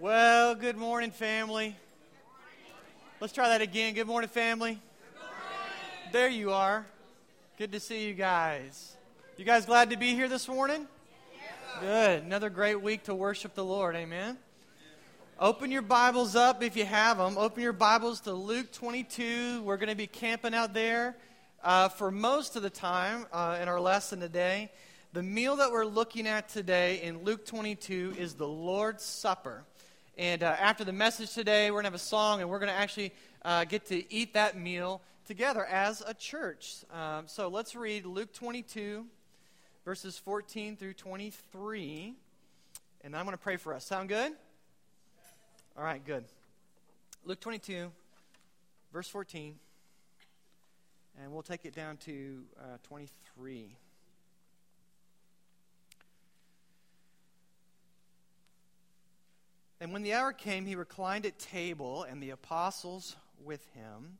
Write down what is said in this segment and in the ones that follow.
Well, good morning, family. Let's try that again. Good morning, family. There you are. Good to see you guys. You guys glad to be here this morning? Good. Another great week to worship the Lord. Amen. Open your Bibles up if you have them. Open your Bibles to Luke 22. We're going to be camping out there uh, for most of the time uh, in our lesson today. The meal that we're looking at today in Luke 22 is the Lord's Supper. And uh, after the message today, we're going to have a song and we're going to actually uh, get to eat that meal together as a church. Um, so let's read Luke 22, verses 14 through 23. And I'm going to pray for us. Sound good? All right, good. Luke 22, verse 14. And we'll take it down to uh, 23. And when the hour came, he reclined at table, and the apostles with him.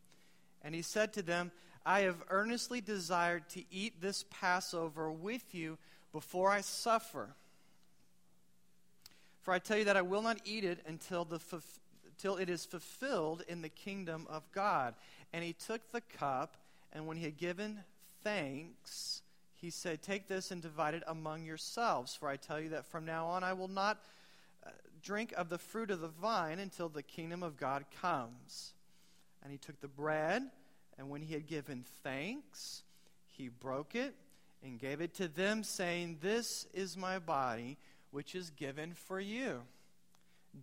And he said to them, I have earnestly desired to eat this Passover with you before I suffer. For I tell you that I will not eat it until, the, until it is fulfilled in the kingdom of God. And he took the cup, and when he had given thanks, he said, Take this and divide it among yourselves. For I tell you that from now on I will not drink of the fruit of the vine until the kingdom of God comes. And he took the bread, and when he had given thanks, he broke it and gave it to them, saying, This is my body which is given for you.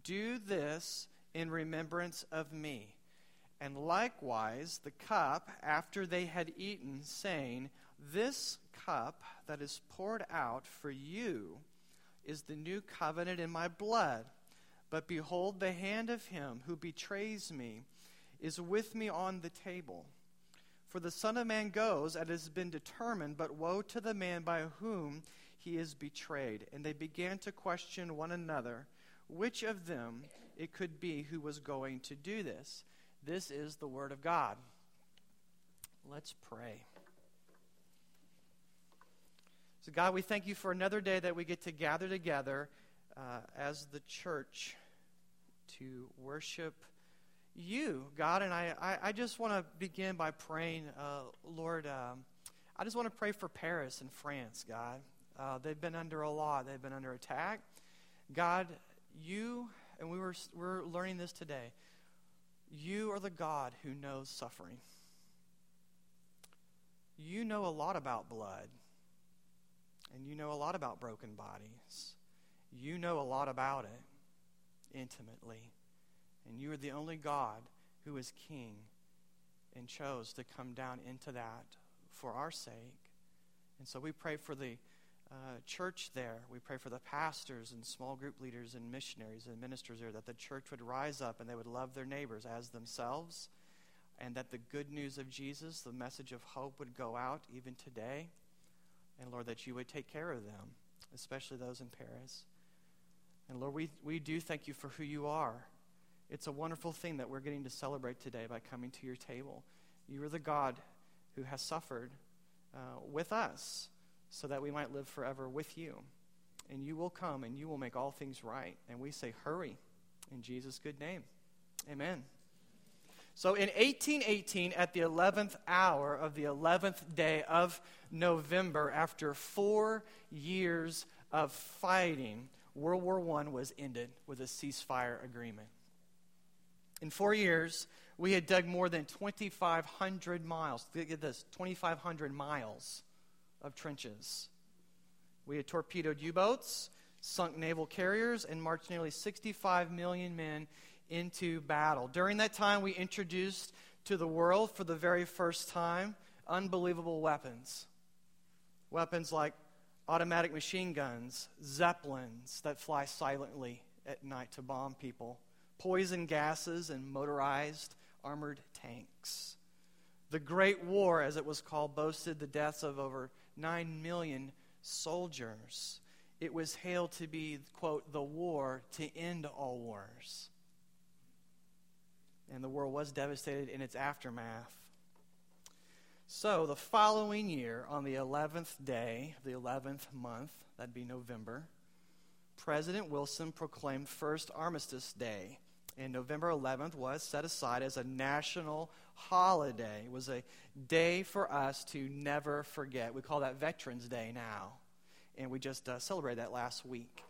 Do this in remembrance of me. And likewise the cup after they had eaten, saying, This cup that is poured out for you is the new covenant in my blood. But behold, the hand of him who betrays me is with me on the table. For the Son of Man goes, as has been determined, but woe to the man by whom he is betrayed. And they began to question one another which of them it could be who was going to do this. This is the Word of God. Let's pray. So, God, we thank you for another day that we get to gather together uh, as the church to worship you, God. And I, I, I just want to begin by praying, uh, Lord, um, I just want to pray for Paris and France, God. Uh, they've been under a lot, they've been under attack. God, you, and we were, we're learning this today, you are the God who knows suffering. You know a lot about blood, and you know a lot about broken bodies. You know a lot about it intimately. And you are the only God who is king and chose to come down into that for our sake. And so we pray for the uh, church there. We pray for the pastors and small group leaders and missionaries and ministers there that the church would rise up and they would love their neighbors as themselves, and that the good news of Jesus, the message of hope, would go out even today. And Lord, that you would take care of them, especially those in Paris. And Lord, we, we do thank you for who you are. It's a wonderful thing that we're getting to celebrate today by coming to your table. You are the God who has suffered uh, with us so that we might live forever with you. And you will come and you will make all things right. And we say, hurry in Jesus' good name. Amen. So in 1818, at the 11th hour of the 11th day of November, after four years of fighting, World War I was ended with a ceasefire agreement. In four years, we had dug more than 2,500 miles. Get this 2,500 miles of trenches. We had torpedoed U boats, sunk naval carriers, and marched nearly 65 million men into battle. During that time, we introduced to the world for the very first time unbelievable weapons. Weapons like automatic machine guns, zeppelins that fly silently at night to bomb people, poison gases, and motorized armored tanks. The Great War, as it was called, boasted the deaths of over 9 million soldiers. It was hailed to be, quote, the war to end all wars. And the world was devastated in its aftermath. So, the following year, on the 11th day, of the 11th month, that'd be November, President Wilson proclaimed First Armistice Day, and November 11th was set aside as a national holiday. It was a day for us to never forget. We call that Veterans Day now, and we just uh, celebrated that last week.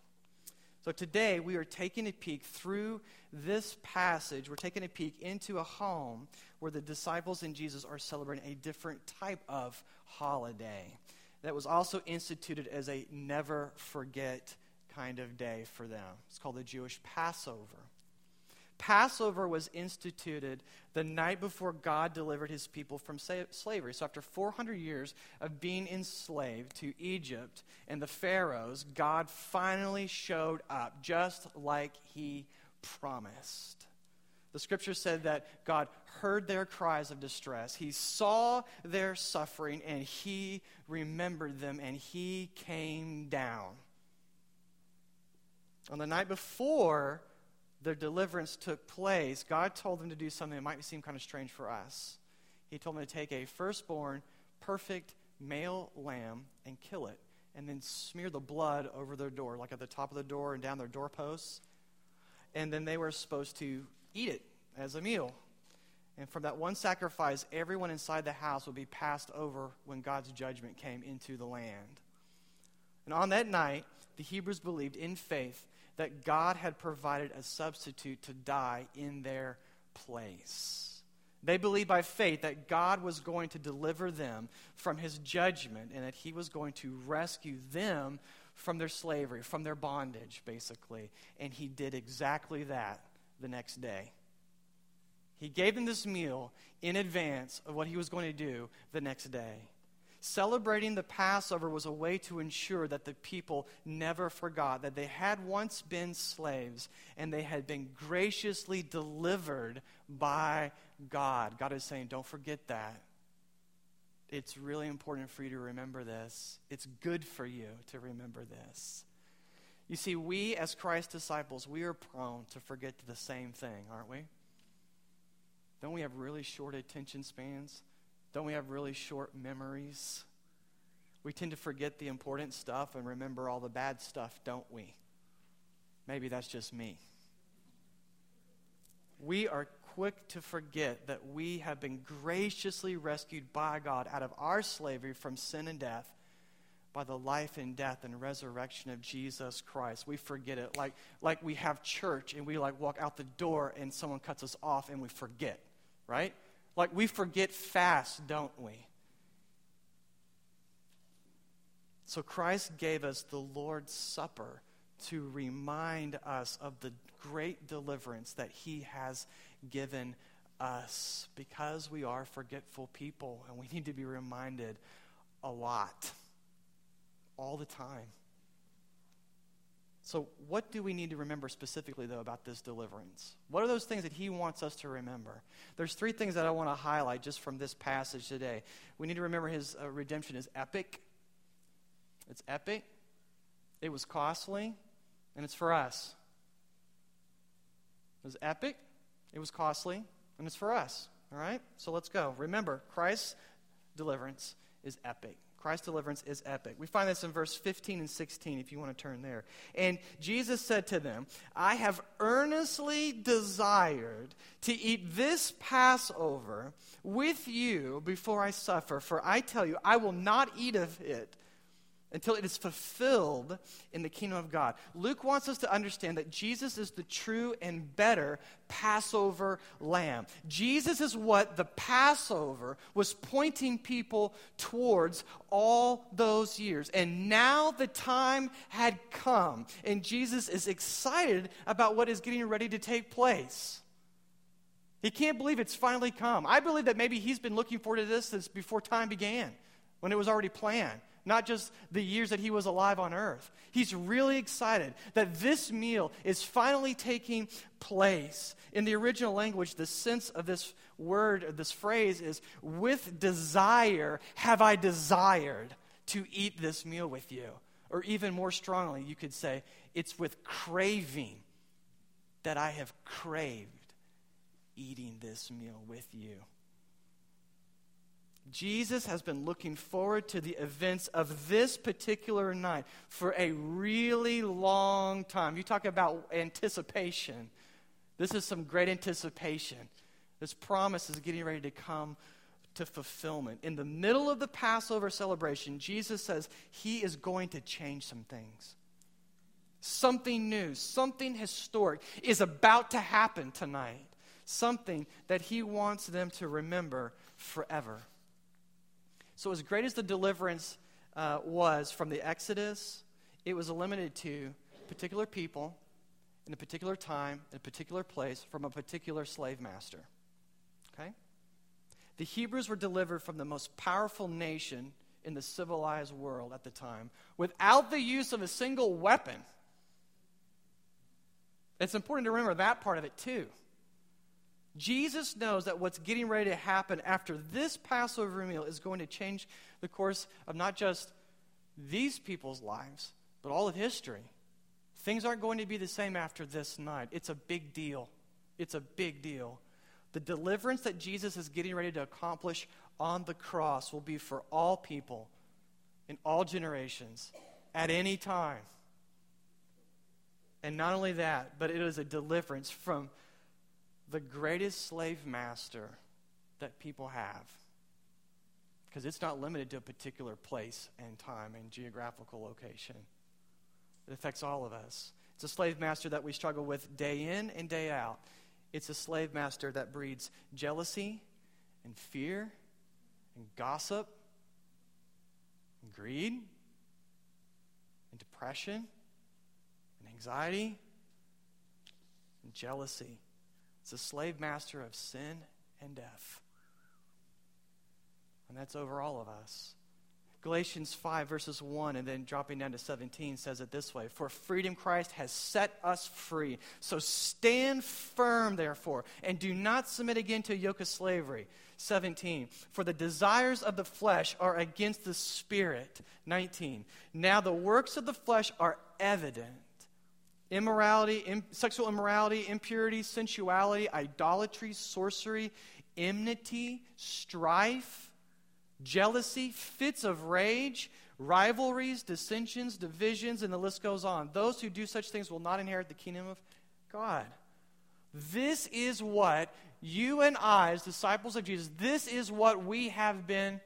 So today we are taking a peek through this passage. We're taking a peek into a home where the disciples and Jesus are celebrating a different type of holiday that was also instituted as a never forget kind of day for them. It's called the Jewish Passover. Passover was instituted the night before God delivered his people from slavery. So, after 400 years of being enslaved to Egypt and the Pharaohs, God finally showed up just like he promised. The scripture said that God heard their cries of distress. He saw their suffering and he remembered them and he came down. On the night before, their deliverance took place, God told them to do something that might seem kind of strange for us. He told them to take a firstborn, perfect male lamb and kill it, and then smear the blood over their door, like at the top of the door and down their doorposts. And then they were supposed to eat it as a meal. And from that one sacrifice, everyone inside the house would be passed over when God's judgment came into the land. And on that night, the Hebrews believed in faith that God had provided a substitute to die in their place. They believed by faith that God was going to deliver them from his judgment and that he was going to rescue them from their slavery, from their bondage, basically. And he did exactly that the next day. He gave them this meal in advance of what he was going to do the next day. Celebrating the Passover was a way to ensure that the people never forgot that they had once been slaves and they had been graciously delivered by God. God is saying, don't forget that. It's really important for you to remember this. It's good for you to remember this. You see, we as Christ disciples, we are prone to forget the same thing, aren't we? Don't we have really short attention spans? Don't we have really short memories? We tend to forget the important stuff and remember all the bad stuff, don't we? Maybe that's just me. We are quick to forget that we have been graciously rescued by God out of our slavery from sin and death by the life and death and resurrection of Jesus Christ. We forget it like, like we have church and we like walk out the door and someone cuts us off and we forget, right? Like we forget fast, don't we? So Christ gave us the Lord's Supper to remind us of the great deliverance that he has given us because we are forgetful people and we need to be reminded a lot, all the time. So, what do we need to remember specifically, though, about this deliverance? What are those things that he wants us to remember? There's three things that I want to highlight just from this passage today. We need to remember his uh, redemption is epic. It's epic, it was costly, and it's for us. It was epic, it was costly, and it's for us. All right? So let's go. Remember, Christ's deliverance is epic. Christ's deliverance is epic. We find this in verse 15 and 16 if you want to turn there. And Jesus said to them, I have earnestly desired to eat this Passover with you before I suffer, for I tell you, I will not eat of it until it is fulfilled in the kingdom of God. Luke wants us to understand that Jesus is the true and better Passover lamb. Jesus is what the Passover was pointing people towards all those years. And now the time had come, and Jesus is excited about what is getting ready to take place. He can't believe it's finally come. I believe that maybe he's been looking forward to this since before time began, when it was already planned not just the years that he was alive on earth. He's really excited that this meal is finally taking place. In the original language, the sense of this word, this phrase is, with desire have I desired to eat this meal with you. Or even more strongly, you could say, it's with craving that I have craved eating this meal with you. Jesus has been looking forward to the events of this particular night for a really long time. You talk about anticipation. This is some great anticipation. This promise is getting ready to come to fulfillment. In the middle of the Passover celebration, Jesus says he is going to change some things. Something new, something historic is about to happen tonight. Something that he wants them to remember forever. So, as great as the deliverance uh, was from the Exodus, it was limited to particular people in a particular time, in a particular place, from a particular slave master. Okay? The Hebrews were delivered from the most powerful nation in the civilized world at the time without the use of a single weapon. It's important to remember that part of it too. Jesus knows that what's getting ready to happen after this Passover meal is going to change the course of not just these people's lives, but all of history. Things aren't going to be the same after this night. It's a big deal. It's a big deal. The deliverance that Jesus is getting ready to accomplish on the cross will be for all people in all generations at any time. And not only that, but it is a deliverance from the greatest slave master that people have. Because it's not limited to a particular place and time and geographical location. It affects all of us. It's a slave master that we struggle with day in and day out. It's a slave master that breeds jealousy and fear and gossip and greed and depression and anxiety and jealousy. It's a slave master of sin and death. And that's over all of us. Galatians 5, verses 1, and then dropping down to 17 says it this way For freedom Christ has set us free. So stand firm, therefore, and do not submit again to a yoke of slavery. 17. For the desires of the flesh are against the spirit. 19. Now the works of the flesh are evident immorality, Im- sexual immorality, impurity, sensuality, idolatry, sorcery, enmity, strife, jealousy, fits of rage, rivalries, dissensions, divisions, and the list goes on. Those who do such things will not inherit the kingdom of God. This is what you and I, as disciples of Jesus, this is what we have been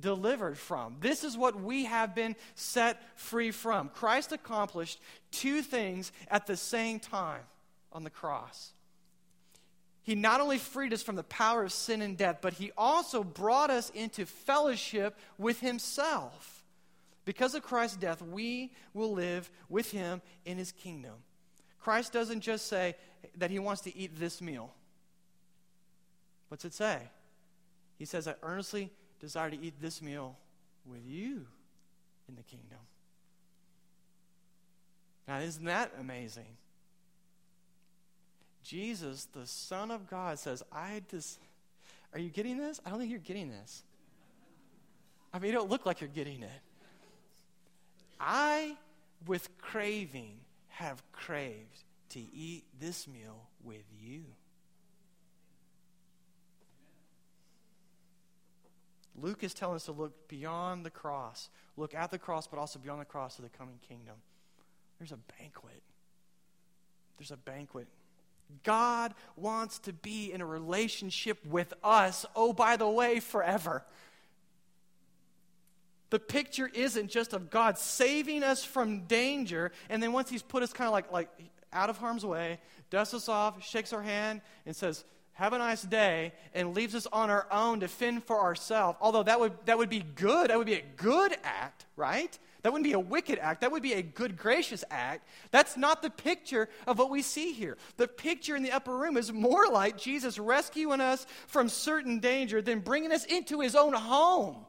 delivered from. This is what we have been set free from. Christ accomplished two things at the same time on the cross. He not only freed us from the power of sin and death, but he also brought us into fellowship with himself. Because of Christ's death, we will live with him in his kingdom. Christ doesn't just say that he wants to eat this meal. What's it say? He says, I earnestly desire to eat this meal with you in the kingdom. Now, isn't that amazing? Jesus, the Son of God, says, I just. Are you getting this? I don't think you're getting this. I mean, you don't look like you're getting it. I, with craving, have craved to eat this meal with you. Luke is telling us to look beyond the cross, look at the cross, but also beyond the cross to the coming kingdom. There's a banquet. There's a banquet. God wants to be in a relationship with us, oh, by the way, forever. The picture isn't just of God saving us from danger, and then once He's put us kind of like, like out of harm's way, dusts us off, shakes our hand, and says, have a nice day, and leaves us on our own to fend for ourselves. Although that would, that would be good. That would be a good act, right? That wouldn't be a wicked act. That would be a good, gracious act. That's not the picture of what we see here. The picture in the upper room is more like Jesus rescuing us from certain danger than bringing us into his own home.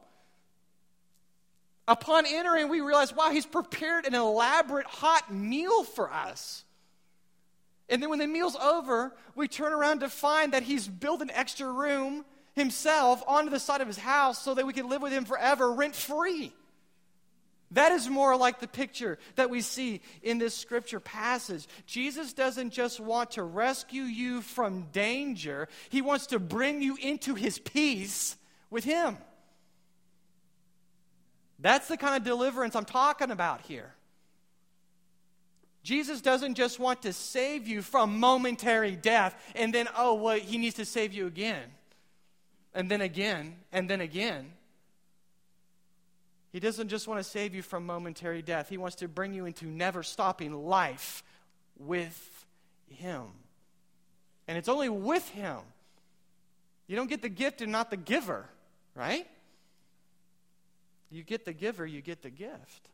Upon entering, we realize, wow, he's prepared an elaborate hot meal for us. And then when the meal's over, we turn around to find that he's built an extra room himself onto the side of his house so that we can live with him forever rent free. That is more like the picture that we see in this scripture passage. Jesus doesn't just want to rescue you from danger, he wants to bring you into his peace with him. That's the kind of deliverance I'm talking about here. Jesus doesn't just want to save you from momentary death and then, oh, well, he needs to save you again, and then again, and then again. He doesn't just want to save you from momentary death, he wants to bring you into never stopping life with him. And it's only with him. You don't get the gift and not the giver, right? You get the giver, you get the gift.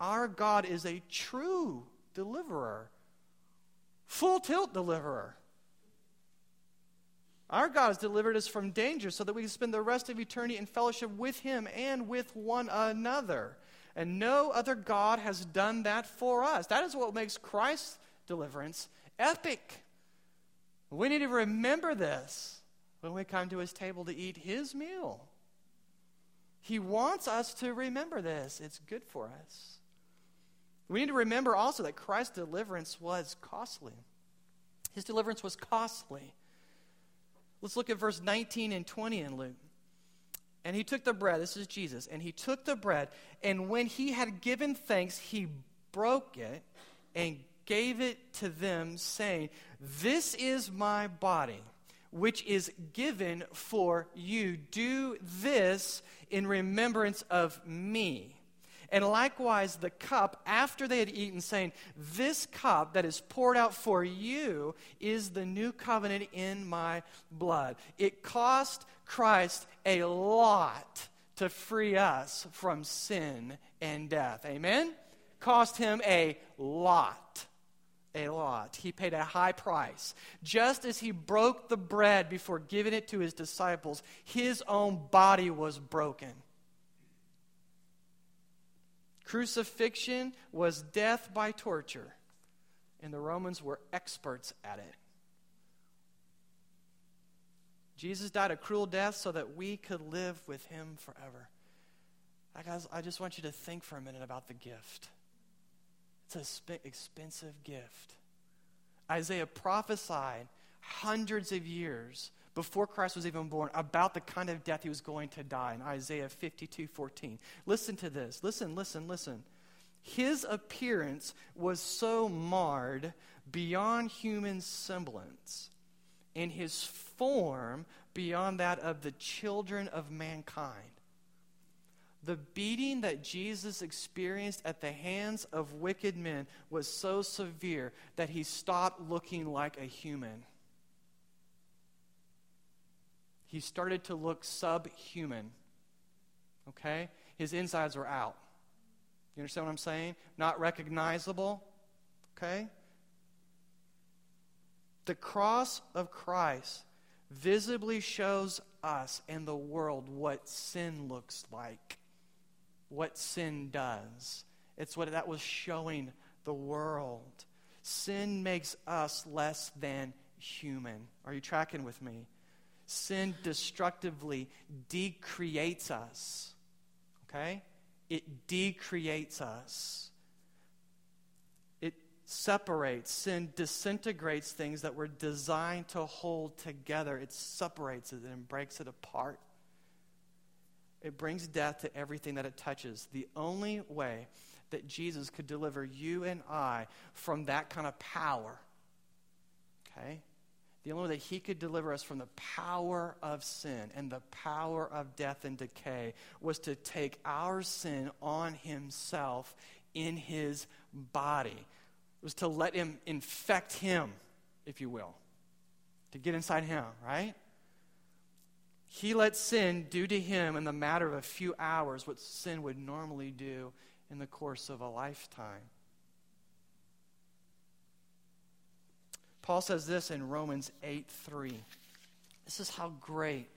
Our God is a true deliverer, full tilt deliverer. Our God has delivered us from danger so that we can spend the rest of eternity in fellowship with Him and with one another. And no other God has done that for us. That is what makes Christ's deliverance epic. We need to remember this when we come to His table to eat His meal. He wants us to remember this, it's good for us. We need to remember also that Christ's deliverance was costly. His deliverance was costly. Let's look at verse 19 and 20 in Luke. And he took the bread, this is Jesus, and he took the bread, and when he had given thanks, he broke it and gave it to them, saying, This is my body, which is given for you. Do this in remembrance of me. And likewise, the cup, after they had eaten, saying, This cup that is poured out for you is the new covenant in my blood. It cost Christ a lot to free us from sin and death. Amen? Cost him a lot. A lot. He paid a high price. Just as he broke the bread before giving it to his disciples, his own body was broken Crucifixion was death by torture, and the Romans were experts at it. Jesus died a cruel death so that we could live with him forever. guys, I just want you to think for a minute about the gift. It's an sp- expensive gift. Isaiah prophesied hundreds of years before Christ was even born about the kind of death he was going to die in Isaiah 52 14. Listen to this. Listen, listen, listen. His appearance was so marred beyond human semblance, and his form beyond that of the children of mankind. The beating that Jesus experienced at the hands of wicked men was so severe that he stopped looking like a human he started to look subhuman. Okay? His insides were out. You understand what I'm saying? Not recognizable. Okay? The cross of Christ visibly shows us and the world what sin looks like, what sin does. It's what that was showing the world. Sin makes us less than human. Are you tracking with me? Sin destructively decreates us. Okay? It decreates us. It separates. Sin disintegrates things that were designed to hold together. It separates it and breaks it apart. It brings death to everything that it touches. The only way that Jesus could deliver you and I from that kind of power, okay, the only way that he could deliver us from the power of sin and the power of death and decay was to take our sin on himself in his body. It was to let him infect him, if you will, to get inside him, right? He let sin do to him in the matter of a few hours what sin would normally do in the course of a lifetime. Paul says this in Romans 8 3. This is how great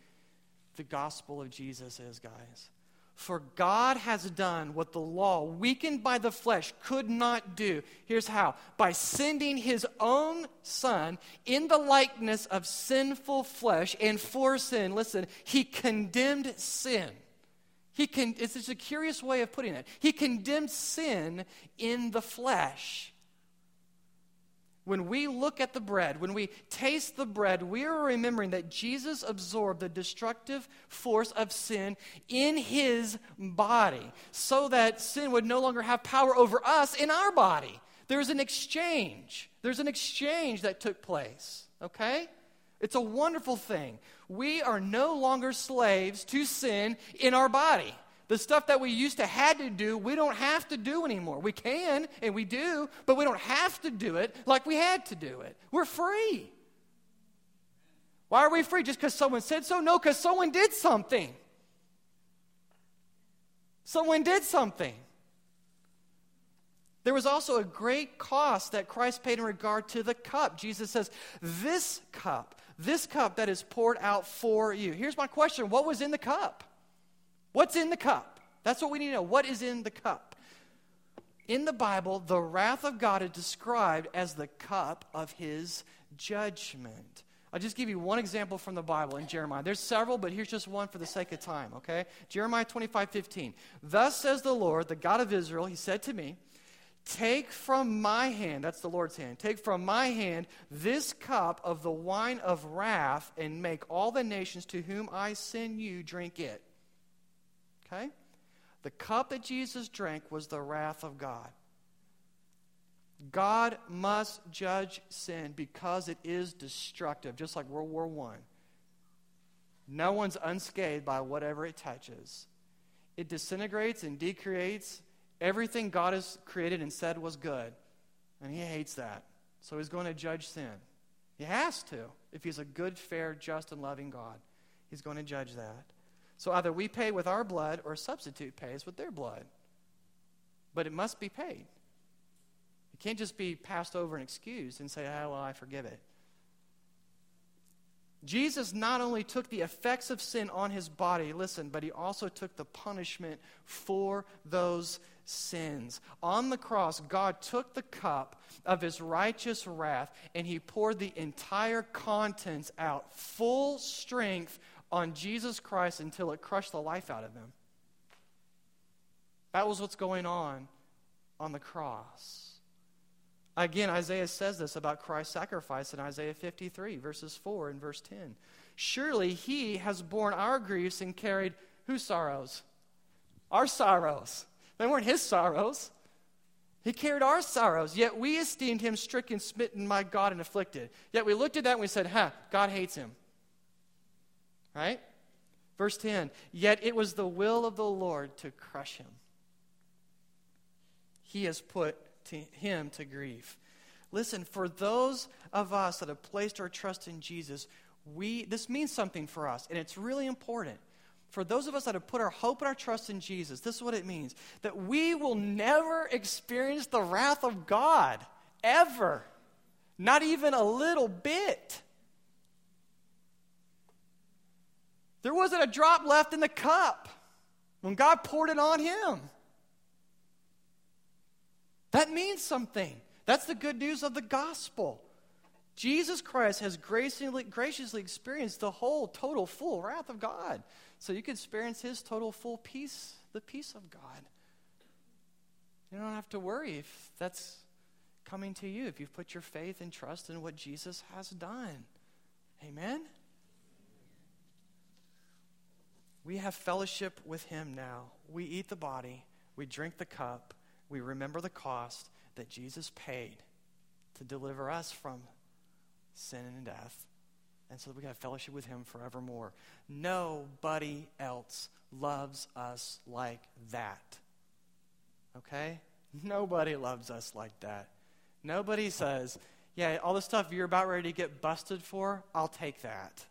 the gospel of Jesus is, guys. For God has done what the law, weakened by the flesh, could not do. Here's how by sending his own son in the likeness of sinful flesh and for sin, listen, he condemned sin. He can, it's just a curious way of putting it. He condemned sin in the flesh When we look at the bread, when we taste the bread, we are remembering that Jesus absorbed the destructive force of sin in his body so that sin would no longer have power over us in our body. There's an exchange. There's an exchange that took place, okay? It's a wonderful thing. We are no longer slaves to sin in our body. The stuff that we used to had to do, we don't have to do anymore. We can and we do, but we don't have to do it like we had to do it. We're free. Why are we free? Just because someone said so? No, because someone did something. Someone did something. There was also a great cost that Christ paid in regard to the cup. Jesus says, This cup, this cup that is poured out for you. Here's my question What was in the cup? What's in the cup? That's what we need to know. What is in the cup? In the Bible, the wrath of God is described as the cup of his judgment. I'll just give you one example from the Bible in Jeremiah. There's several, but here's just one for the sake of time, okay? Jeremiah 25, 15. Thus says the Lord, the God of Israel, he said to me, Take from my hand, that's the Lord's hand, take from my hand this cup of the wine of wrath and make all the nations to whom I send you drink it. Okay? The cup that Jesus drank was the wrath of God. God must judge sin because it is destructive, just like World War I. No one's unscathed by whatever it touches. It disintegrates and decreates everything God has created and said was good. And he hates that. So he's going to judge sin. He has to. If he's a good, fair, just, and loving God, he's going to judge that. So either we pay with our blood or a substitute pays with their blood. But it must be paid. It can't just be passed over and excused and say, oh, well, I forgive it. Jesus not only took the effects of sin on his body, listen, but he also took the punishment for those sins. On the cross, God took the cup of his righteous wrath and he poured the entire contents out, full strength on Jesus Christ until it crushed the life out of him. That was what's going on on the cross. Again, Isaiah says this about Christ's sacrifice in Isaiah 53, verses 4 and verse 10. Surely he has borne our griefs and carried whose sorrows? Our sorrows. They weren't his sorrows. He carried our sorrows, yet we esteemed him stricken, smitten by God, and afflicted. Yet we looked at that and we said, Ha, God hates him. Right? Verse 10 Yet it was the will of the Lord to crush him. He has put to him to grief. Listen, for those of us that have placed our trust in Jesus, we this means something for us, and it's really important. For those of us that have put our hope and our trust in Jesus, this is what it means that we will never experience the wrath of God, ever. Not even a little bit. There wasn't a drop left in the cup when God poured it on him. That means something. That's the good news of the gospel. Jesus Christ has graciously, graciously experienced the whole, total, full wrath of God. So you can experience his total, full peace, the peace of God. You don't have to worry if that's coming to you, if you've put your faith and trust in what Jesus has done. Amen? We have fellowship with Him now. We eat the body, we drink the cup, we remember the cost that Jesus paid to deliver us from sin and death. And so we can have fellowship with Him forevermore. Nobody else loves us like that. Okay? Nobody loves us like that. Nobody says, yeah, all the stuff you're about ready to get busted for, I'll take that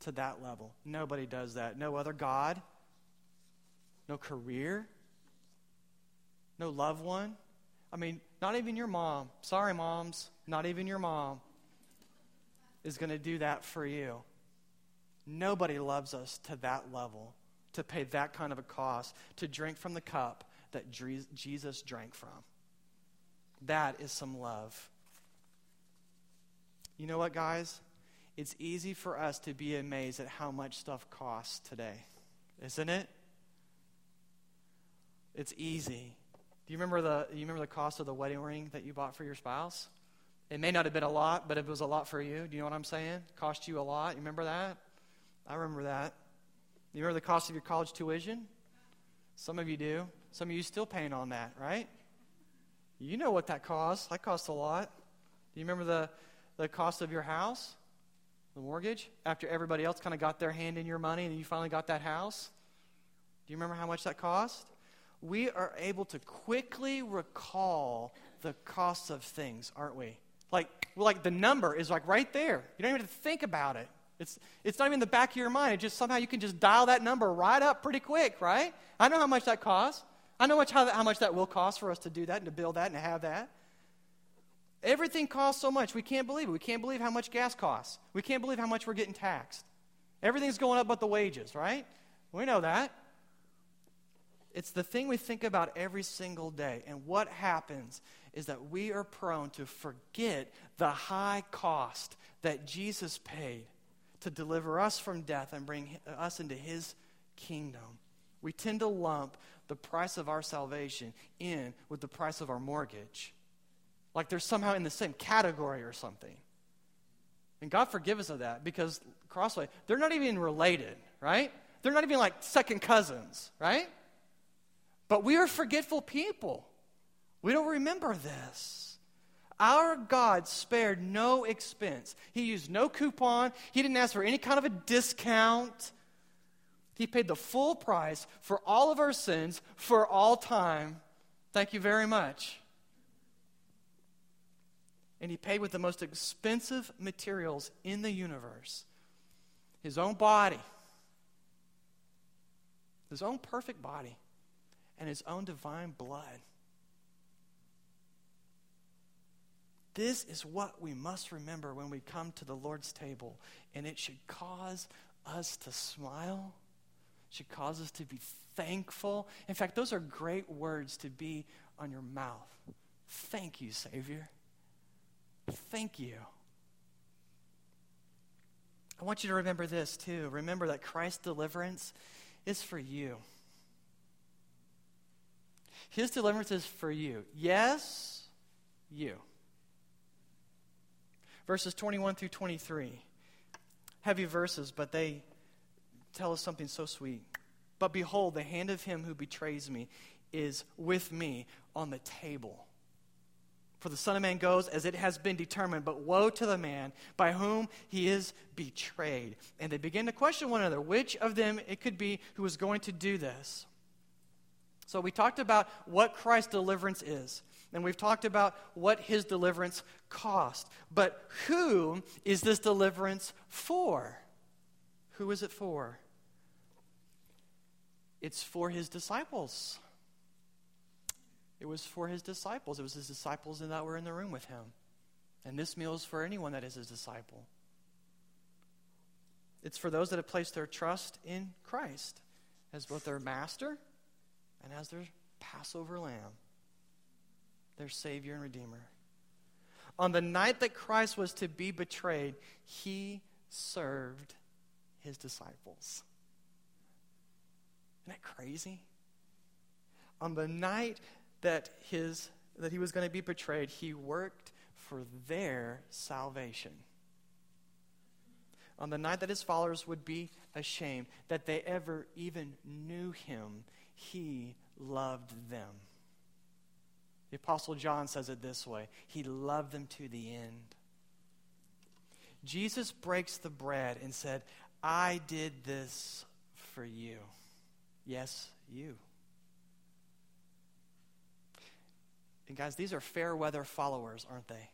to that level. Nobody does that. No other God, no career, no loved one. I mean, not even your mom. Sorry, moms, not even your mom is going to do that for you. Nobody loves us to that level, to pay that kind of a cost, to drink from the cup that Jesus drank from. That is some love. You know what, guys? It's easy for us to be amazed at how much stuff costs today, isn't it? It's easy. Do you remember the you remember the cost of the wedding ring that you bought for your spouse? It may not have been a lot, but it was a lot for you. Do you know what I'm saying? Cost you a lot. You remember that? I remember that. You remember the cost of your college tuition? Some of you do. Some of you still paying on that, right? You know what that costs. That costs a lot. Do you remember the, the cost of your house? The mortgage? After everybody else kind of got their hand in your money and you finally got that house? Do you remember how much that cost? We are able to quickly recall the costs of things, aren't we? Like, like the number is like right there. You don't even have to think about it. It's, it's not even in the back of your mind. It just somehow you can just dial that number right up pretty quick, right? I know how much that costs. I know much how, how much that will cost for us to do that and to build that and to have that. Everything costs so much. We can't believe it. We can't believe how much gas costs. We can't believe how much we're getting taxed. Everything's going up but the wages, right? We know that. It's the thing we think about every single day. And what happens is that we are prone to forget the high cost that Jesus paid to deliver us from death and bring us into his kingdom. We tend to lump the price of our salvation in with the price of our mortgage. Like they're somehow in the same category or something. And God forgive us of that because Crossway, they're not even related, right? They're not even like second cousins, right? But we are forgetful people. We don't remember this. Our God spared no expense. He used no coupon. He didn't ask for any kind of a discount. He paid the full price for all of our sins for all time. Thank you very much. And he paid with the most expensive materials in the universe his own body, his own perfect body, and his own divine blood. This is what we must remember when we come to the Lord's table, and it should cause us to smile, should cause us to be thankful. In fact, those are great words to be on your mouth. Thank you, Savior. Thank you. I want you to remember this too. Remember that Christ's deliverance is for you. His deliverance is for you. Yes, you verses 21 through 23. Heavy verses, but they tell us something so sweet. But behold, the hand of him who betrays me is with me on the table. For the Son of Man goes as it has been determined, but woe to the man by whom he is betrayed. And they begin to question one another which of them it could be who is going to do this. So we talked about what Christ's deliverance is. And we've talked about what his deliverance cost. But who is this deliverance for? Who is it for? It's for his disciples. It was for his disciples. It was his disciples that were in the room with him. And this meal is for anyone that is his disciple. It's for those that have placed their trust in Christ as both their master and as their Passover lamb their Savior and Redeemer. On the night that Christ was to be betrayed, he served his disciples. Isn't that crazy? On the night that, his, that he was going to be betrayed, he worked for their salvation. On the night that his followers would be ashamed that they ever even knew him, he loved them. The Apostle John says it this way He loved them to the end. Jesus breaks the bread and said, I did this for you. Yes, you. And guys, these are fair weather followers, aren't they?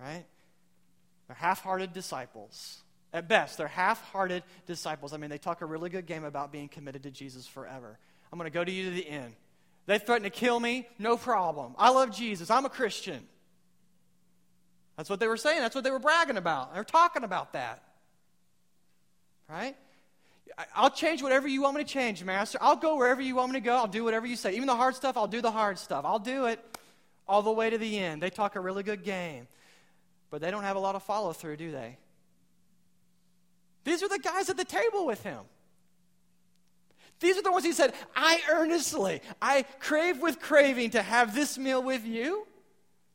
Right? They're half hearted disciples. At best, they're half hearted disciples. I mean, they talk a really good game about being committed to Jesus forever. I'm going to go to you to the end. They threaten to kill me, no problem. I love Jesus. I'm a Christian. That's what they were saying. That's what they were bragging about. They're talking about that. Right? I'll change whatever you want me to change, Master. I'll go wherever you want me to go. I'll do whatever you say. Even the hard stuff, I'll do the hard stuff. I'll do it all the way to the end. They talk a really good game, but they don't have a lot of follow through, do they? These are the guys at the table with him. These are the ones he said, I earnestly, I crave with craving to have this meal with you.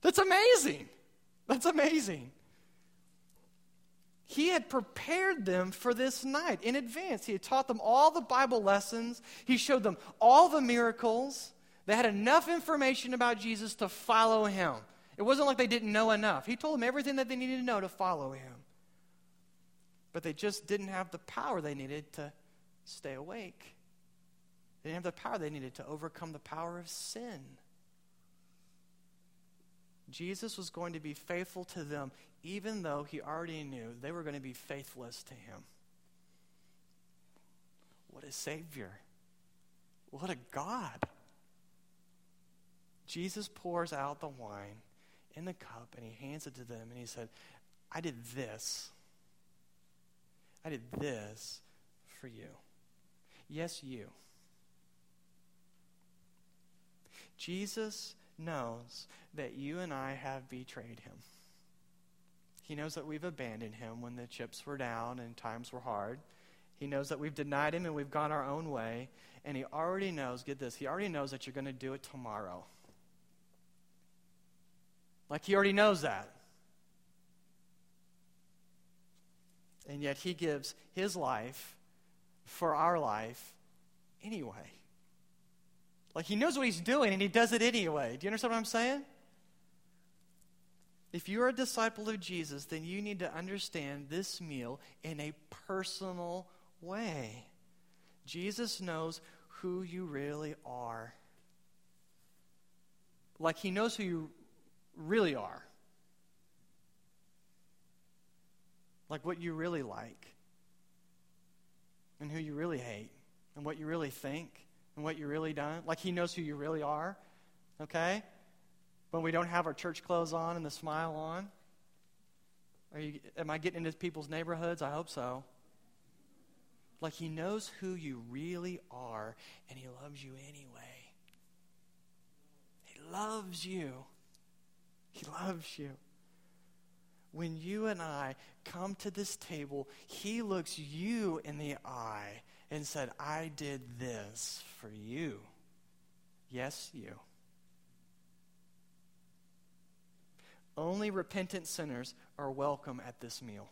That's amazing. That's amazing. He had prepared them for this night in advance. He had taught them all the Bible lessons, he showed them all the miracles. They had enough information about Jesus to follow him. It wasn't like they didn't know enough. He told them everything that they needed to know to follow him. But they just didn't have the power they needed to stay awake. They didn't have the power they needed to overcome the power of sin. Jesus was going to be faithful to them, even though he already knew they were going to be faithless to him. What a Savior! What a God! Jesus pours out the wine in the cup and he hands it to them and he said, I did this. I did this for you. Yes, you. Jesus knows that you and I have betrayed him. He knows that we've abandoned him when the chips were down and times were hard. He knows that we've denied him and we've gone our own way. And he already knows, get this, he already knows that you're going to do it tomorrow. Like he already knows that. And yet he gives his life for our life anyway. Like he knows what he's doing and he does it anyway. Do you understand what I'm saying? If you're a disciple of Jesus, then you need to understand this meal in a personal way. Jesus knows who you really are. Like he knows who you really are. Like what you really like, and who you really hate, and what you really think and what you really done. Like he knows who you really are. Okay? When we don't have our church clothes on and the smile on. Are you, am I getting into people's neighborhoods? I hope so. Like he knows who you really are and he loves you anyway. He loves you. He loves you. When you and I come to this table, he looks you in the eye and said, I did this for you. Yes, you. Only repentant sinners are welcome at this meal.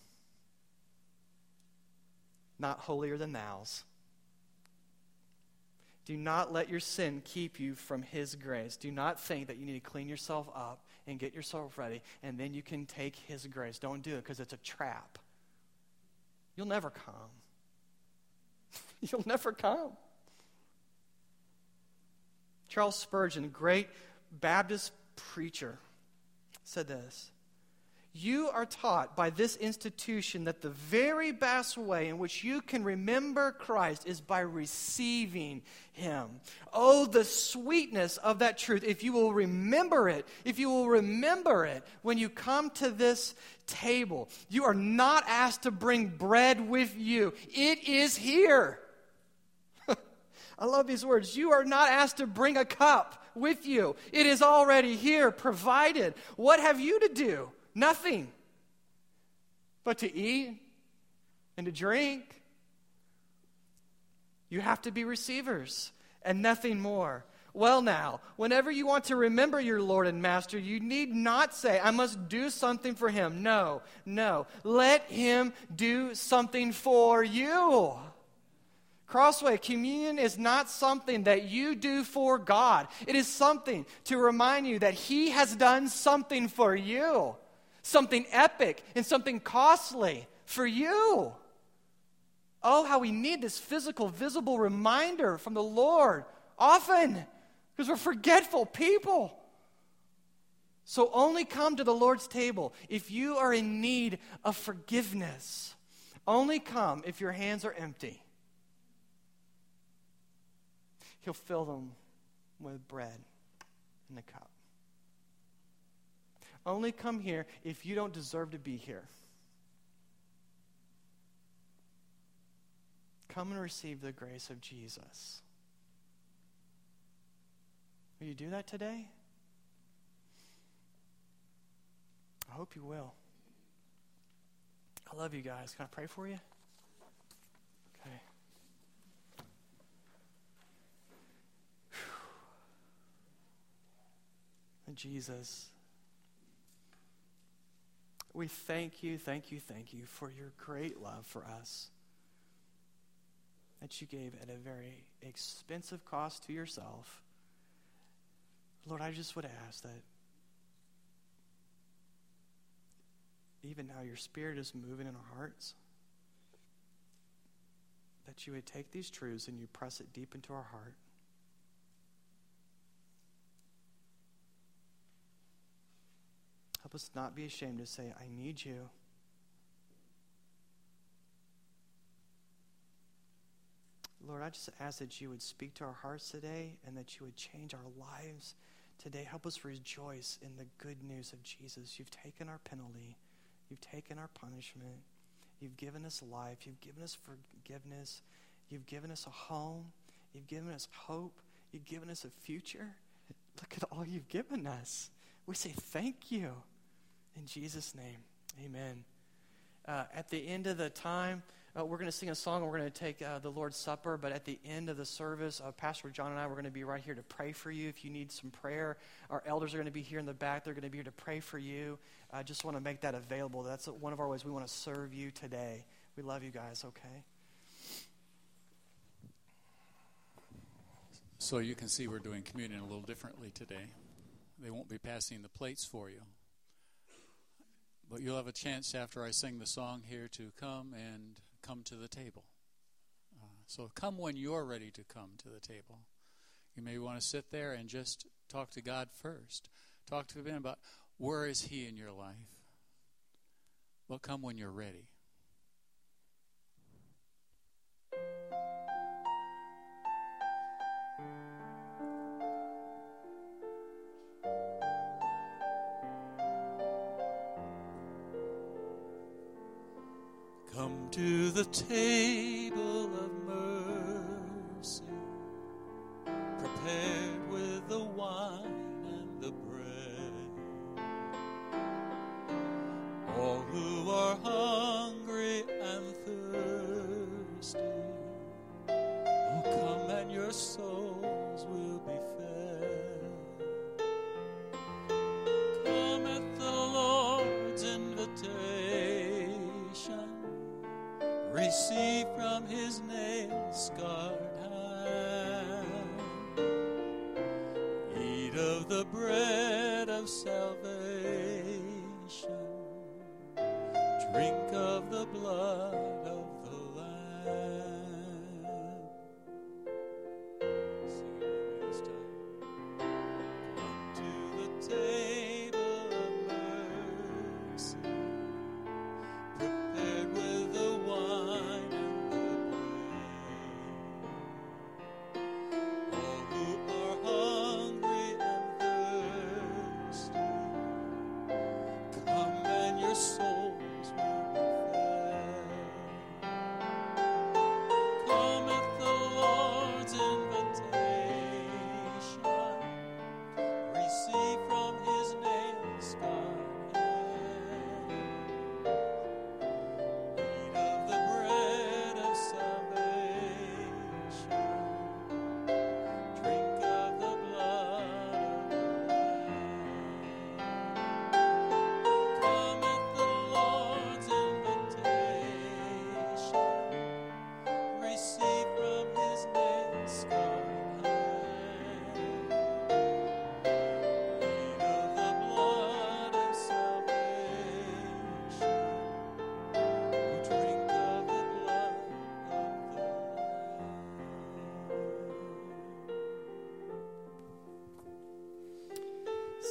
Not holier than thou's. Do not let your sin keep you from His grace. Do not think that you need to clean yourself up and get yourself ready, and then you can take His grace. Don't do it because it's a trap. You'll never come. You'll never come. Charles Spurgeon, great Baptist preacher, said this You are taught by this institution that the very best way in which you can remember Christ is by receiving Him. Oh, the sweetness of that truth. If you will remember it, if you will remember it when you come to this table, you are not asked to bring bread with you, it is here. I love these words. You are not asked to bring a cup with you, it is already here, provided. What have you to do? Nothing but to eat and to drink. You have to be receivers and nothing more. Well, now, whenever you want to remember your Lord and Master, you need not say, I must do something for him. No, no. Let him do something for you. Crossway, communion is not something that you do for God. It is something to remind you that He has done something for you, something epic and something costly for you. Oh, how we need this physical, visible reminder from the Lord often because we're forgetful people. So only come to the Lord's table if you are in need of forgiveness. Only come if your hands are empty. He'll fill them with bread in the cup only come here if you don't deserve to be here. Come and receive the grace of Jesus. Will you do that today? I hope you will. I love you guys. Can I pray for you? Okay. Jesus. We thank you, thank you, thank you for your great love for us that you gave at a very expensive cost to yourself. Lord, I just would ask that even now your spirit is moving in our hearts, that you would take these truths and you press it deep into our heart. Help us not be ashamed to say, I need you. Lord, I just ask that you would speak to our hearts today and that you would change our lives today. Help us rejoice in the good news of Jesus. You've taken our penalty, you've taken our punishment, you've given us life, you've given us forgiveness, you've given us a home, you've given us hope, you've given us a future. Look at all you've given us. We say thank you. In Jesus' name, amen. Uh, at the end of the time, uh, we're going to sing a song. We're going to take uh, the Lord's Supper. But at the end of the service, uh, Pastor John and I, we're going to be right here to pray for you. If you need some prayer, our elders are going to be here in the back. They're going to be here to pray for you. I just want to make that available. That's one of our ways we want to serve you today. We love you guys, okay? So you can see we're doing communion a little differently today. They won't be passing the plates for you. But you'll have a chance after I sing the song here to come and come to the table. Uh, so come when you're ready to come to the table. You may want to sit there and just talk to God first. Talk to Him about where is He in your life. But come when you're ready. The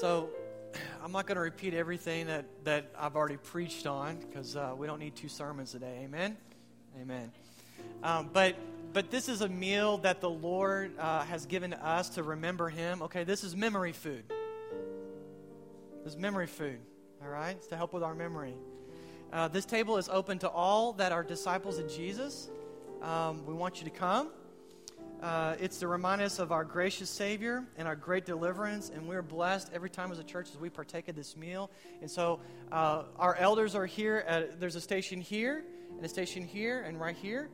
So, I'm not going to repeat everything that, that I've already preached on because uh, we don't need two sermons today. Amen? Amen. Um, but, but this is a meal that the Lord uh, has given to us to remember Him. Okay, this is memory food. This is memory food, all right? It's to help with our memory. Uh, this table is open to all that are disciples of Jesus. Um, we want you to come. Uh, it's to remind us of our gracious Savior and our great deliverance, and we're blessed every time as a church as we partake of this meal. And so, uh, our elders are here. At, there's a station here, and a station here, and right here,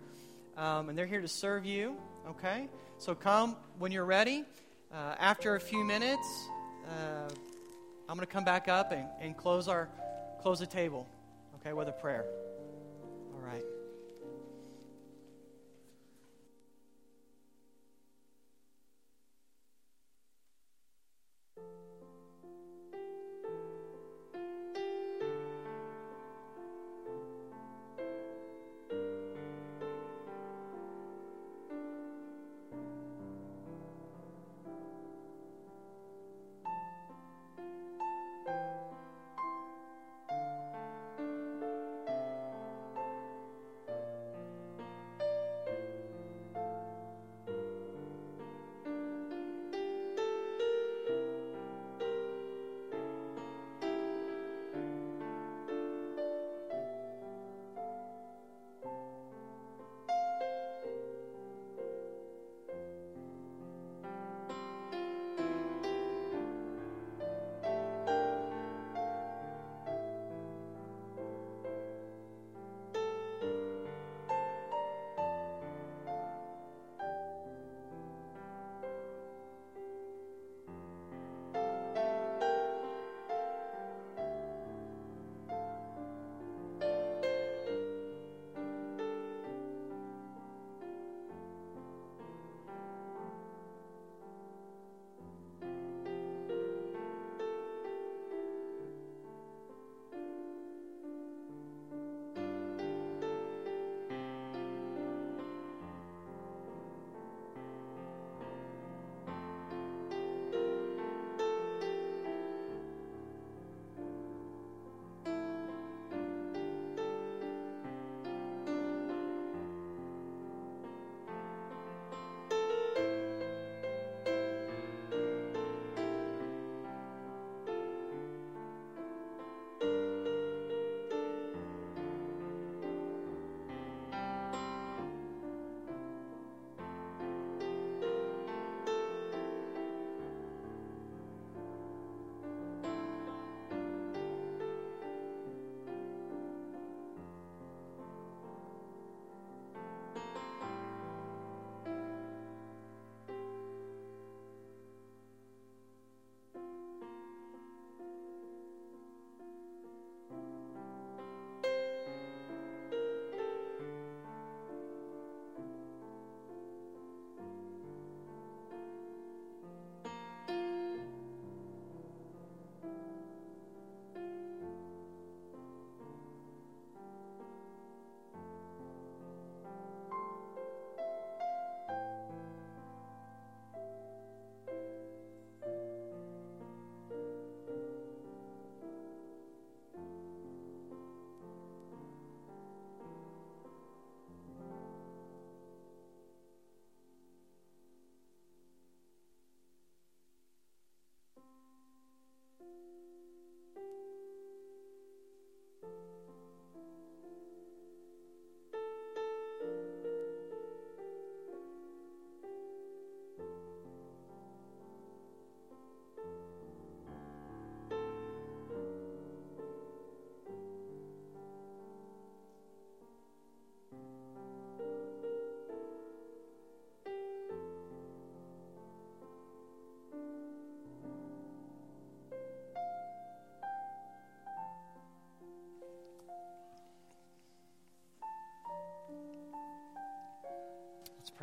um, and they're here to serve you. Okay, so come when you're ready. Uh, after a few minutes, uh, I'm going to come back up and, and close our close the table, okay, with a prayer.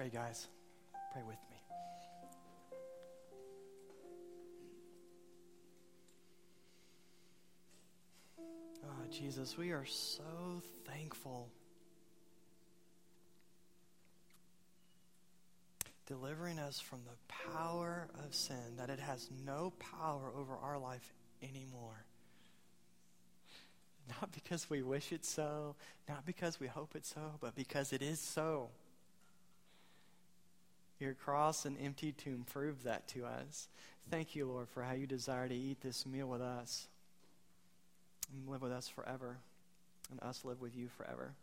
Pray, guys. Pray with me. Oh, Jesus, we are so thankful. Delivering us from the power of sin, that it has no power over our life anymore. Not because we wish it so, not because we hope it so, but because it is so. Your cross and empty tomb prove that to us. Thank you, Lord, for how you desire to eat this meal with us and live with us forever, and us live with you forever.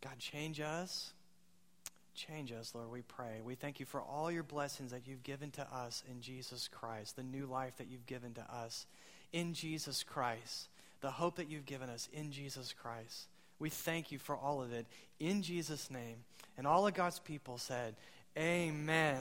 God, change us. Change us, Lord, we pray. We thank you for all your blessings that you've given to us in Jesus Christ, the new life that you've given to us in Jesus Christ, the hope that you've given us in Jesus Christ. We thank you for all of it in Jesus' name. And all of God's people said, Amen.